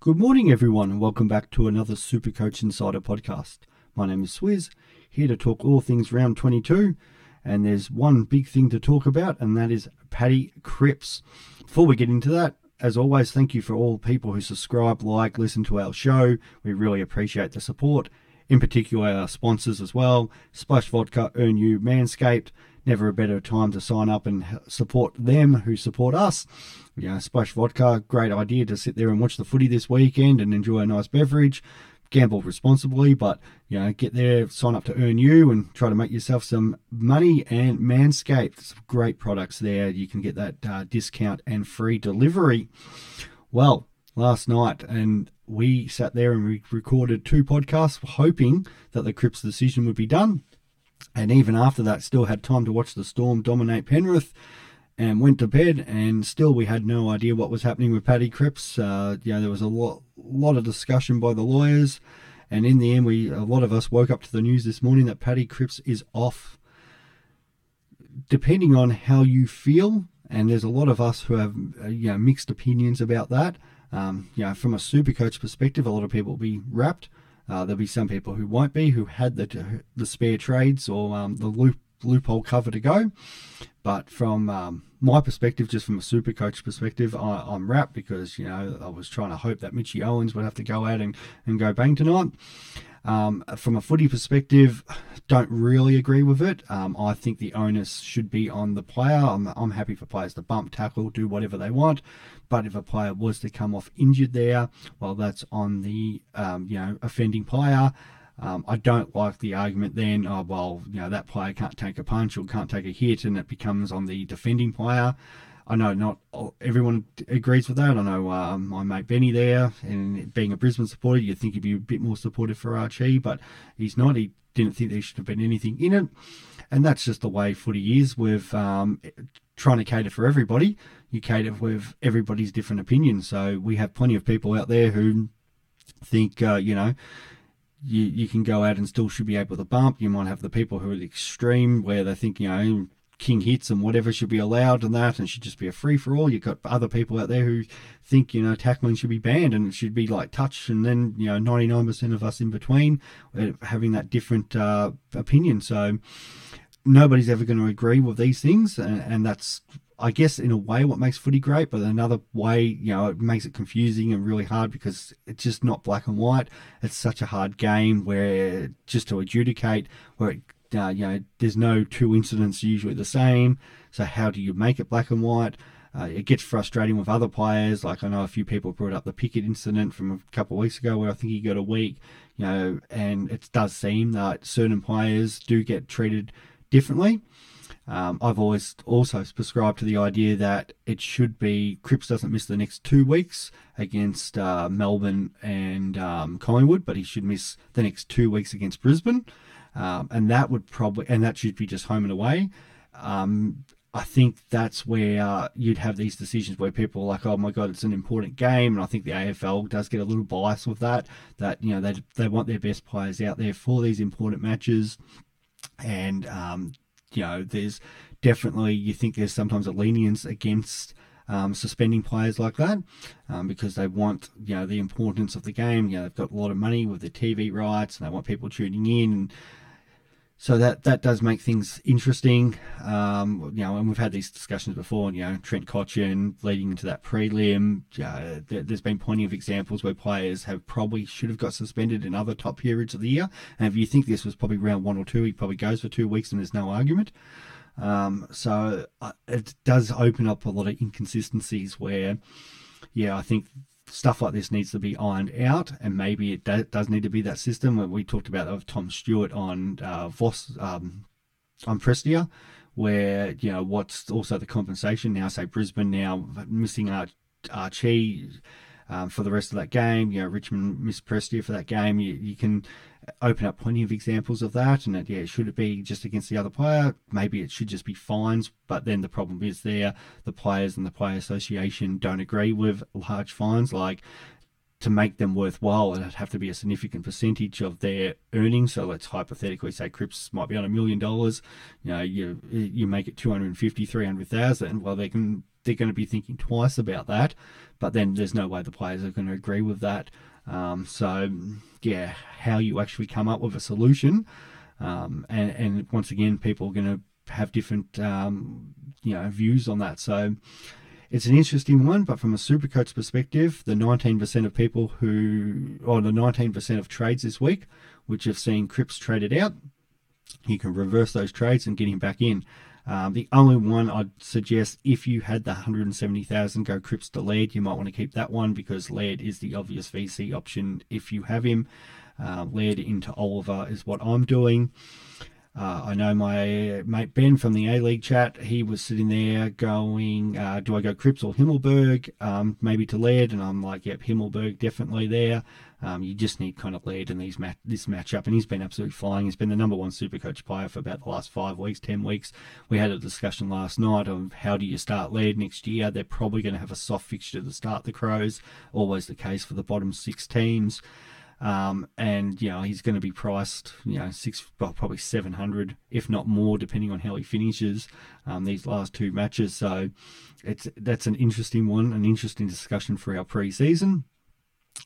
Good morning, everyone, and welcome back to another Supercoach Insider podcast. My name is Swizz, here to talk all things round 22, and there's one big thing to talk about, and that is Paddy Cripps. Before we get into that, as always, thank you for all people who subscribe, like, listen to our show. We really appreciate the support. In particular, our sponsors as well Splash Vodka, Earn You, Manscaped. Never a better time to sign up and support them who support us. You know, Splash Vodka, great idea to sit there and watch the footy this weekend and enjoy a nice beverage. Gamble responsibly, but you know, get there, sign up to Earn You, and try to make yourself some money. And Manscaped, some great products there. You can get that uh, discount and free delivery. Well, last night, and we sat there and we recorded two podcasts, hoping that the Cripps decision would be done. And even after that, still had time to watch the Storm dominate Penrith and went to bed. And still, we had no idea what was happening with Paddy Cripps. Uh, you know, there was a lot, lot of discussion by the lawyers. And in the end, we a lot of us woke up to the news this morning that Paddy Cripps is off. Depending on how you feel, and there's a lot of us who have uh, you know mixed opinions about that. Um, you know, from a super coach perspective, a lot of people will be rapt. Uh, there'll be some people who won't be, who had the the spare trades or um, the loop, loophole cover to go. But from um, my perspective, just from a super coach perspective, I, I'm rapt because you know I was trying to hope that Mitchy Owens would have to go out and, and go bang tonight. Um, from a footy perspective, don't really agree with it. Um, I think the onus should be on the player. I'm, I'm happy for players to bump, tackle, do whatever they want. But if a player was to come off injured there, well, that's on the um, you know offending player. Um, I don't like the argument then, oh, well, you know, that player can't take a punch or can't take a hit and it becomes on the defending player. I know not everyone agrees with that. I know um, my mate Benny there, and being a Brisbane supporter, you'd think he'd be a bit more supportive for Archie, but he's not. He didn't think there should have been anything in it. And that's just the way footy is with um, trying to cater for everybody. You cater with everybody's different opinions. So we have plenty of people out there who think, uh, you know, you, you can go out and still should be able to bump. You might have the people who are the extreme where they think, you know, king hits and whatever should be allowed and that and should just be a free for all. You've got other people out there who think, you know, tackling should be banned and it should be like touch and then, you know, 99% of us in between uh, having that different uh, opinion. So nobody's ever going to agree with these things and, and that's I guess in a way what makes footy great, but another way, you know, it makes it confusing and really hard because it's just not black and white. It's such a hard game where just to adjudicate where it uh, you know, there's no two incidents usually the same. So how do you make it black and white? Uh, it gets frustrating with other players. Like I know a few people brought up the Pickett incident from a couple of weeks ago, where I think he got a week. You know, and it does seem that certain players do get treated differently. Um, I've always also prescribed to the idea that it should be Cripps doesn't miss the next two weeks against uh, Melbourne and um, Collingwood, but he should miss the next two weeks against Brisbane um, and that would probably and that should be just home and away. Um, I think that's where uh, you'd have these decisions where people are like, "Oh my god, it's an important game," and I think the AFL does get a little biased with that. That you know they they want their best players out there for these important matches, and um, you know there's definitely you think there's sometimes a lenience against um, suspending players like that um, because they want you know the importance of the game. You know they've got a lot of money with the TV rights and they want people tuning in. So that that does make things interesting. Um, you know, and we've had these discussions before. You know, Trent Cotchin leading into that prelim. Uh, there, has been plenty of examples where players have probably should have got suspended in other top periods of the year. And if you think this was probably round one or two, he probably goes for two weeks, and there's no argument. Um, so uh, it does open up a lot of inconsistencies where, yeah, I think stuff like this needs to be ironed out, and maybe it do, does need to be that system. We talked about of Tom Stewart on uh, Voss um, on Prestia, where you know what's also the compensation now. Say Brisbane now missing Ar- Archie um, for the rest of that game. You know Richmond missed Prestia for that game. You, you can open up plenty of examples of that. And it, yeah, should it be just against the other player? Maybe it should just be fines. But then the problem is there, the players and the player association don't agree with large fines. Like to make them worthwhile, it'd have to be a significant percentage of their earnings. So let's hypothetically say Cripps might be on a million dollars. You know, you you make it 250, 300,000. Well, they can they're going to be thinking twice about that. But then there's no way the players are going to agree with that. Um, so, yeah, how you actually come up with a solution. Um, and, and once again, people are going to have different, um, you know, views on that. So it's an interesting one, but from a supercoach perspective, the 19% of people who, or the 19% of trades this week, which have seen Cripps traded out, you can reverse those trades and get him back in. Um, the only one I'd suggest if you had the 170,000 go Cripps to Laird, you might want to keep that one because Laird is the obvious VC option if you have him. Uh, Laird into Oliver is what I'm doing. Uh, I know my mate Ben from the A League chat. He was sitting there going, uh, "Do I go Cripps or Himmelberg? Um, maybe to Laird?" And I'm like, "Yep, Himmelberg definitely there." Um, you just need kind of Laird in these mat- this matchup, and he's been absolutely flying. He's been the number one super coach player for about the last five weeks, ten weeks. We had a discussion last night of how do you start Laird next year. They're probably going to have a soft fixture to start the Crows. Always the case for the bottom six teams. Um, and you know he's going to be priced, you know, six, well, probably seven hundred, if not more, depending on how he finishes um, these last two matches. So it's that's an interesting one, an interesting discussion for our pre-season.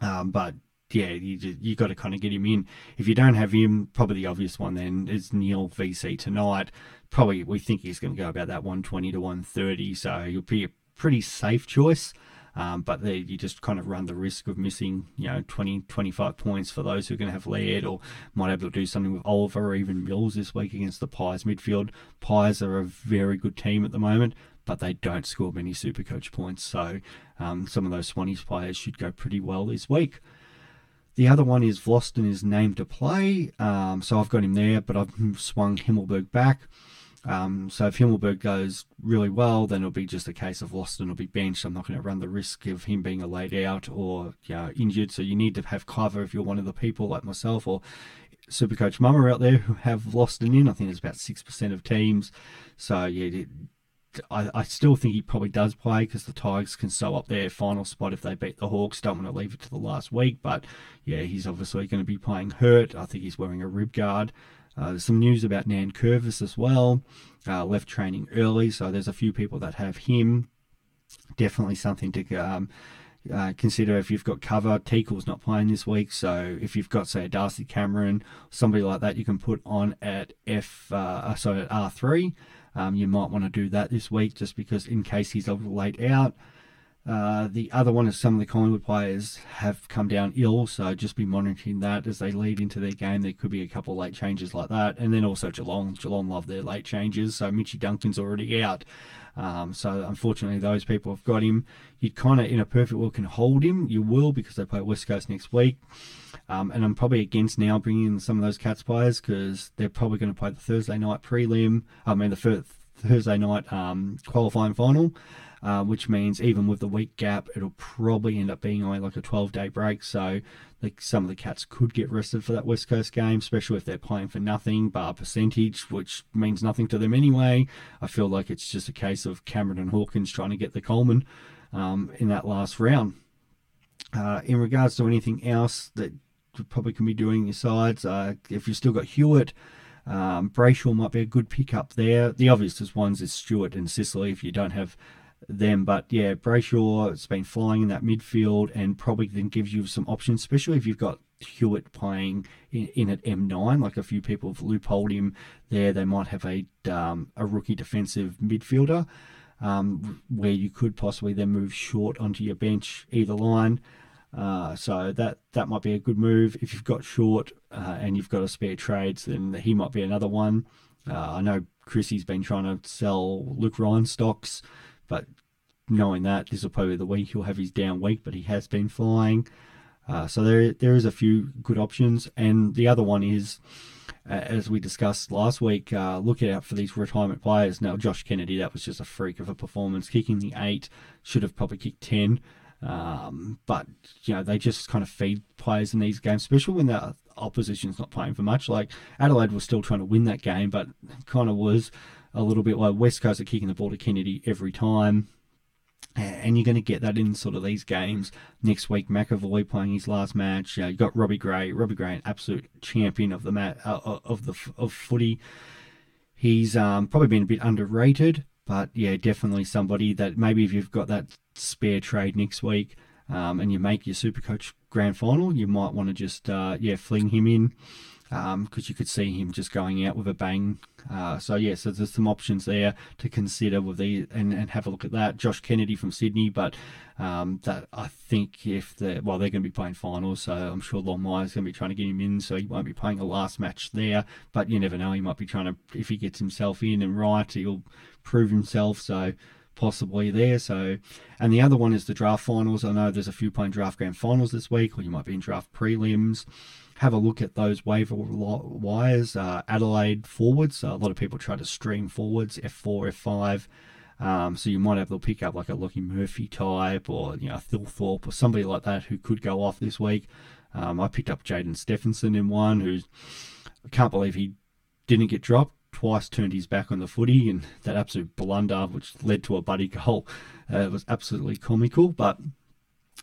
Um, but yeah, you you got to kind of get him in. If you don't have him, probably the obvious one then is Neale VC tonight. Probably we think he's going to go about that 120 to 130, so he'll be a pretty safe choice. Um, but you just kind of run the risk of missing, you know, 20, 25 points for those who are going to have Laird or might be able to do something with Oliver or even Mills this week against the Pies midfield. Pies are a very good team at the moment, but they don't score many super coach points. So um, some of those Swannies players should go pretty well this week. The other one is Vlastuin is named to play, um, so I've got him there, but I've swung Himmelberg back. Um, so if Himmelberg goes really well, then it'll be just a case of Vlastuin will be benched. I'm not going to run the risk of him being a laid out or you know, injured. So you need to have cover if you're one of the people like myself or Supercoach Mama out there who have Vlastuin in. I think it's about six percent of teams. So yeah, I, I still think he probably does play because the Tigers can sew up their final spot if they beat the Hawks. Don't want to leave it to the last week, but yeah, he's obviously going to be playing hurt. I think he's wearing a rib guard. Uh, some news about Nan Curvis as well. Uh, left training early, so there's a few people that have him. Definitely something to um, uh, consider if you've got cover. Teakle's not playing this week, so if you've got say Darcy Cameron, somebody like that, you can put on at F, uh, sorry at R three. Um, you might want to do that this week just because in case he's a little late out. Uh, the other one is some of the Collingwood players have come down ill, so just be monitoring that as they lead into their game. There could be a couple late changes like that, and then also Geelong. Geelong love their late changes, so Mitchy Duncan's already out. Um, so unfortunately, those people have got him. You kind of, in a perfect world, can hold him. You will because they play West Coast next week. Um, and I'm probably against now bringing in some of those Cats players because they're probably going to play the Thursday night prelim. I mean, the Thursday night um, qualifying final uh, which means even with the week gap, it'll probably end up being only like a 12 day break. So some of the Cats could get rested for that West Coast game, especially if they're playing for nothing bar percentage, which means nothing to them anyway. I feel like it's just a case of Cameron and Hawkins trying to get the Coleman um, in that last round. Uh, in regards to anything else that probably can be doing your sides, uh, if you've still got Hewitt, um, Brayshaw might be a good pickup there. The obvious ones is Stewart and Sicily if you don't have them. But yeah, Brayshaw has been flying in that midfield and probably then gives you some options, especially if you've got Hewitt playing in, in at M9. Like a few people have loopholed him there. They might have a um, a rookie defensive midfielder um, where you could possibly then move short onto your bench either line. Uh, so that that might be a good move if you've got short uh, and you've got a spare trades. Then he might be another one. Uh, I know Chrissy's been trying to sell Luke Ryan stocks. But knowing that, this will probably be the week he'll have his down week, but he has been flying. Uh, so there, there is a few good options, and the other one is, as we discussed last week, uh, look out for these retirement players. Now, Josh Kennedy, that was just a freak of a performance, kicking the eight, should have probably kicked ten, um, but you know they just kind of feed players in these games, especially when the opposition's not playing for much. Like Adelaide was still trying to win that game, but kind of was a little bit like West Coast are kicking the ball to Kennedy every time. And you're going to get that in sort of these games. Next week, McEvoy playing his last match. Uh, you got Robbie Gray. Robbie Gray, an absolute champion of the mat uh, of the of footy. He's um, probably been a bit underrated, But yeah, definitely somebody that maybe if you've got that spare trade next week um, and you make your super coach grand final, you might want to just uh, yeah fling him in because um, you could see him just going out with a bang. Uh, so yeah, so there's some options there to consider with the and, and have a look at that. Josh Kennedy from Sydney, but um, that I think if they well they're going to be playing finals, so I'm sure Longmire's going to be trying to get him in, so he won't be playing a last match there. But you never know, he might be trying to if he gets himself in and right, he'll prove himself. So possibly there. So, and the other one is the draft finals. I know there's a few playing draft grand finals this week, or you might be in draft prelims have a look at those waiver wires. Uh, Adelaide forwards. a lot of people try to stream forwards, F4, F5. Um, so you might have to pick up like a Lachie Murphy type or you know Thilthorpe or somebody like that who could go off this week. Um, I picked up Jaidyn Stephenson in one who I can't believe he didn't get dropped. Twice turned his back on the footy and that absolute blunder which led to a buddy goal uh, was absolutely comical. But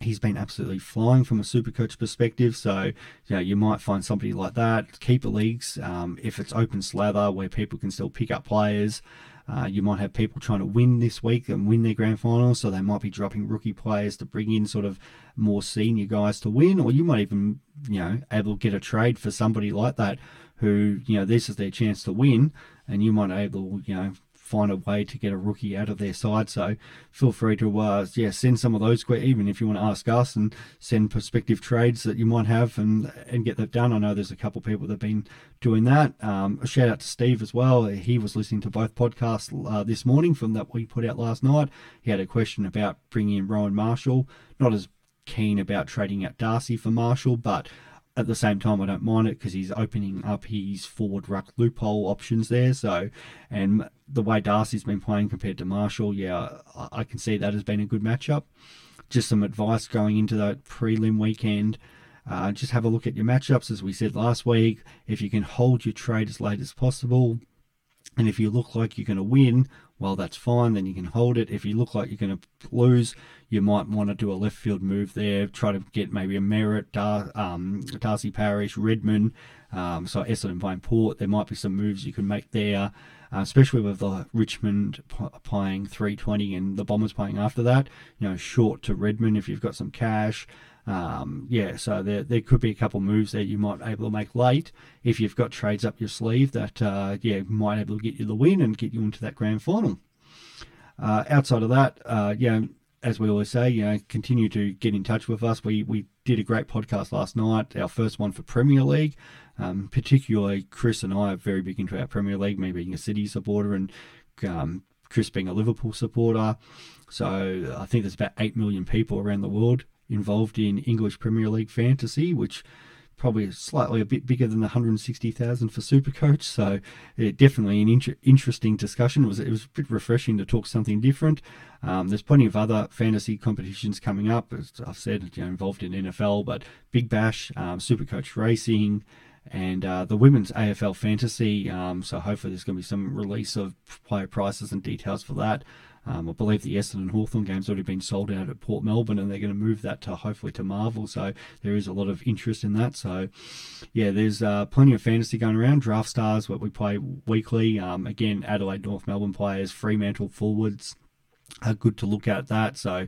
he's been absolutely flying from a super coach perspective. So, you know, you might find somebody like that. Keeper leagues, um, if it's open slather where people can still pick up players, uh, you might have people trying to win this week and win their grand final, so they might be dropping rookie players to bring in sort of more senior guys to win, or you might even, you know, able to get a trade for somebody like that who, you know, this is their chance to win, and you might able, you know, find a way to get a rookie out of their side. So feel free to uh, yeah send some of those even if you want to ask us and send prospective trades that you might have and and get that done. I know there's a couple of people that have been doing that. Um, a shout out to Steve as well. He was listening to both podcasts uh, this morning from that we put out last night. He had a question about bringing in Rowan Marshall. Not as keen about trading out Darcy for Marshall, but at the same time, I don't mind it because he's opening up his forward ruck loophole options there. So, and the way Darcy's been playing compared to Marshall, yeah, I can see that has been a good matchup. Just some advice going into that prelim weekend. Uh, just have a look at your matchups, as we said last week. If you can hold your trade as late as possible, and if you look like you're going to win, well, that's fine. Then you can hold it. If you look like you're going to lose, you might want to do a left field move there. Try to get maybe a Merrett, Dar- um, Darcy Parish, Redman, um, so Essendon playing Port. There might be some moves you can make there, uh, especially with the Richmond playing 320 and the Bombers playing after that. You know, short to Redman if you've got some cash. Um, yeah, so there, there could be a couple moves that you might able to make late if you've got trades up your sleeve that uh, yeah might able to get you the win and get you into that grand final. Uh, outside of that, uh, yeah, as we always say, you know, continue to get in touch with us. We we did a great podcast last night, our first one for Premier League. Um, particularly, Chris and I are very big into our Premier League, me being a City supporter and um, Chris being a Liverpool supporter. So I think there's about 8 million people around the world involved in English Premier League fantasy, which probably slightly a bit bigger than the 160,000 for Supercoach. So yeah, definitely an inter- interesting discussion. It was it was a bit refreshing to talk something different. Um, there's plenty of other fantasy competitions coming up. As I've said, you know, involved in NFL, but Big Bash, um, Supercoach Racing. And uh, the women's AFL fantasy, um, so hopefully there's going to be some release of player prices and details for that. Um, I believe the Essendon and Hawthorn game's already been sold out at Port Melbourne, and they're going to move that to hopefully to Marvel. So there is a lot of interest in that. So yeah, there's uh, plenty of fantasy going around. Draft stars, what we play weekly. Um, again, Adelaide North Melbourne players, Fremantle forwards are good to look at that. So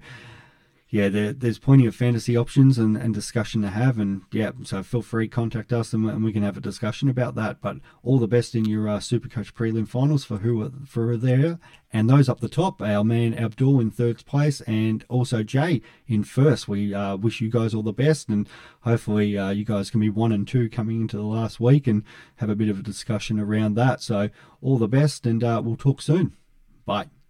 yeah, there, there's plenty of fantasy options and, and discussion to have. And yeah, so feel free contact us and, and we can have a discussion about that. But all the best in your uh, Supercoach prelim finals for who are for there. And those up the top, our man Abdul in third place and also Jay in first. We uh, wish you guys all the best and hopefully uh, you guys can be one and two coming into the last week and have a bit of a discussion around that. So all the best and uh, we'll talk soon. Bye.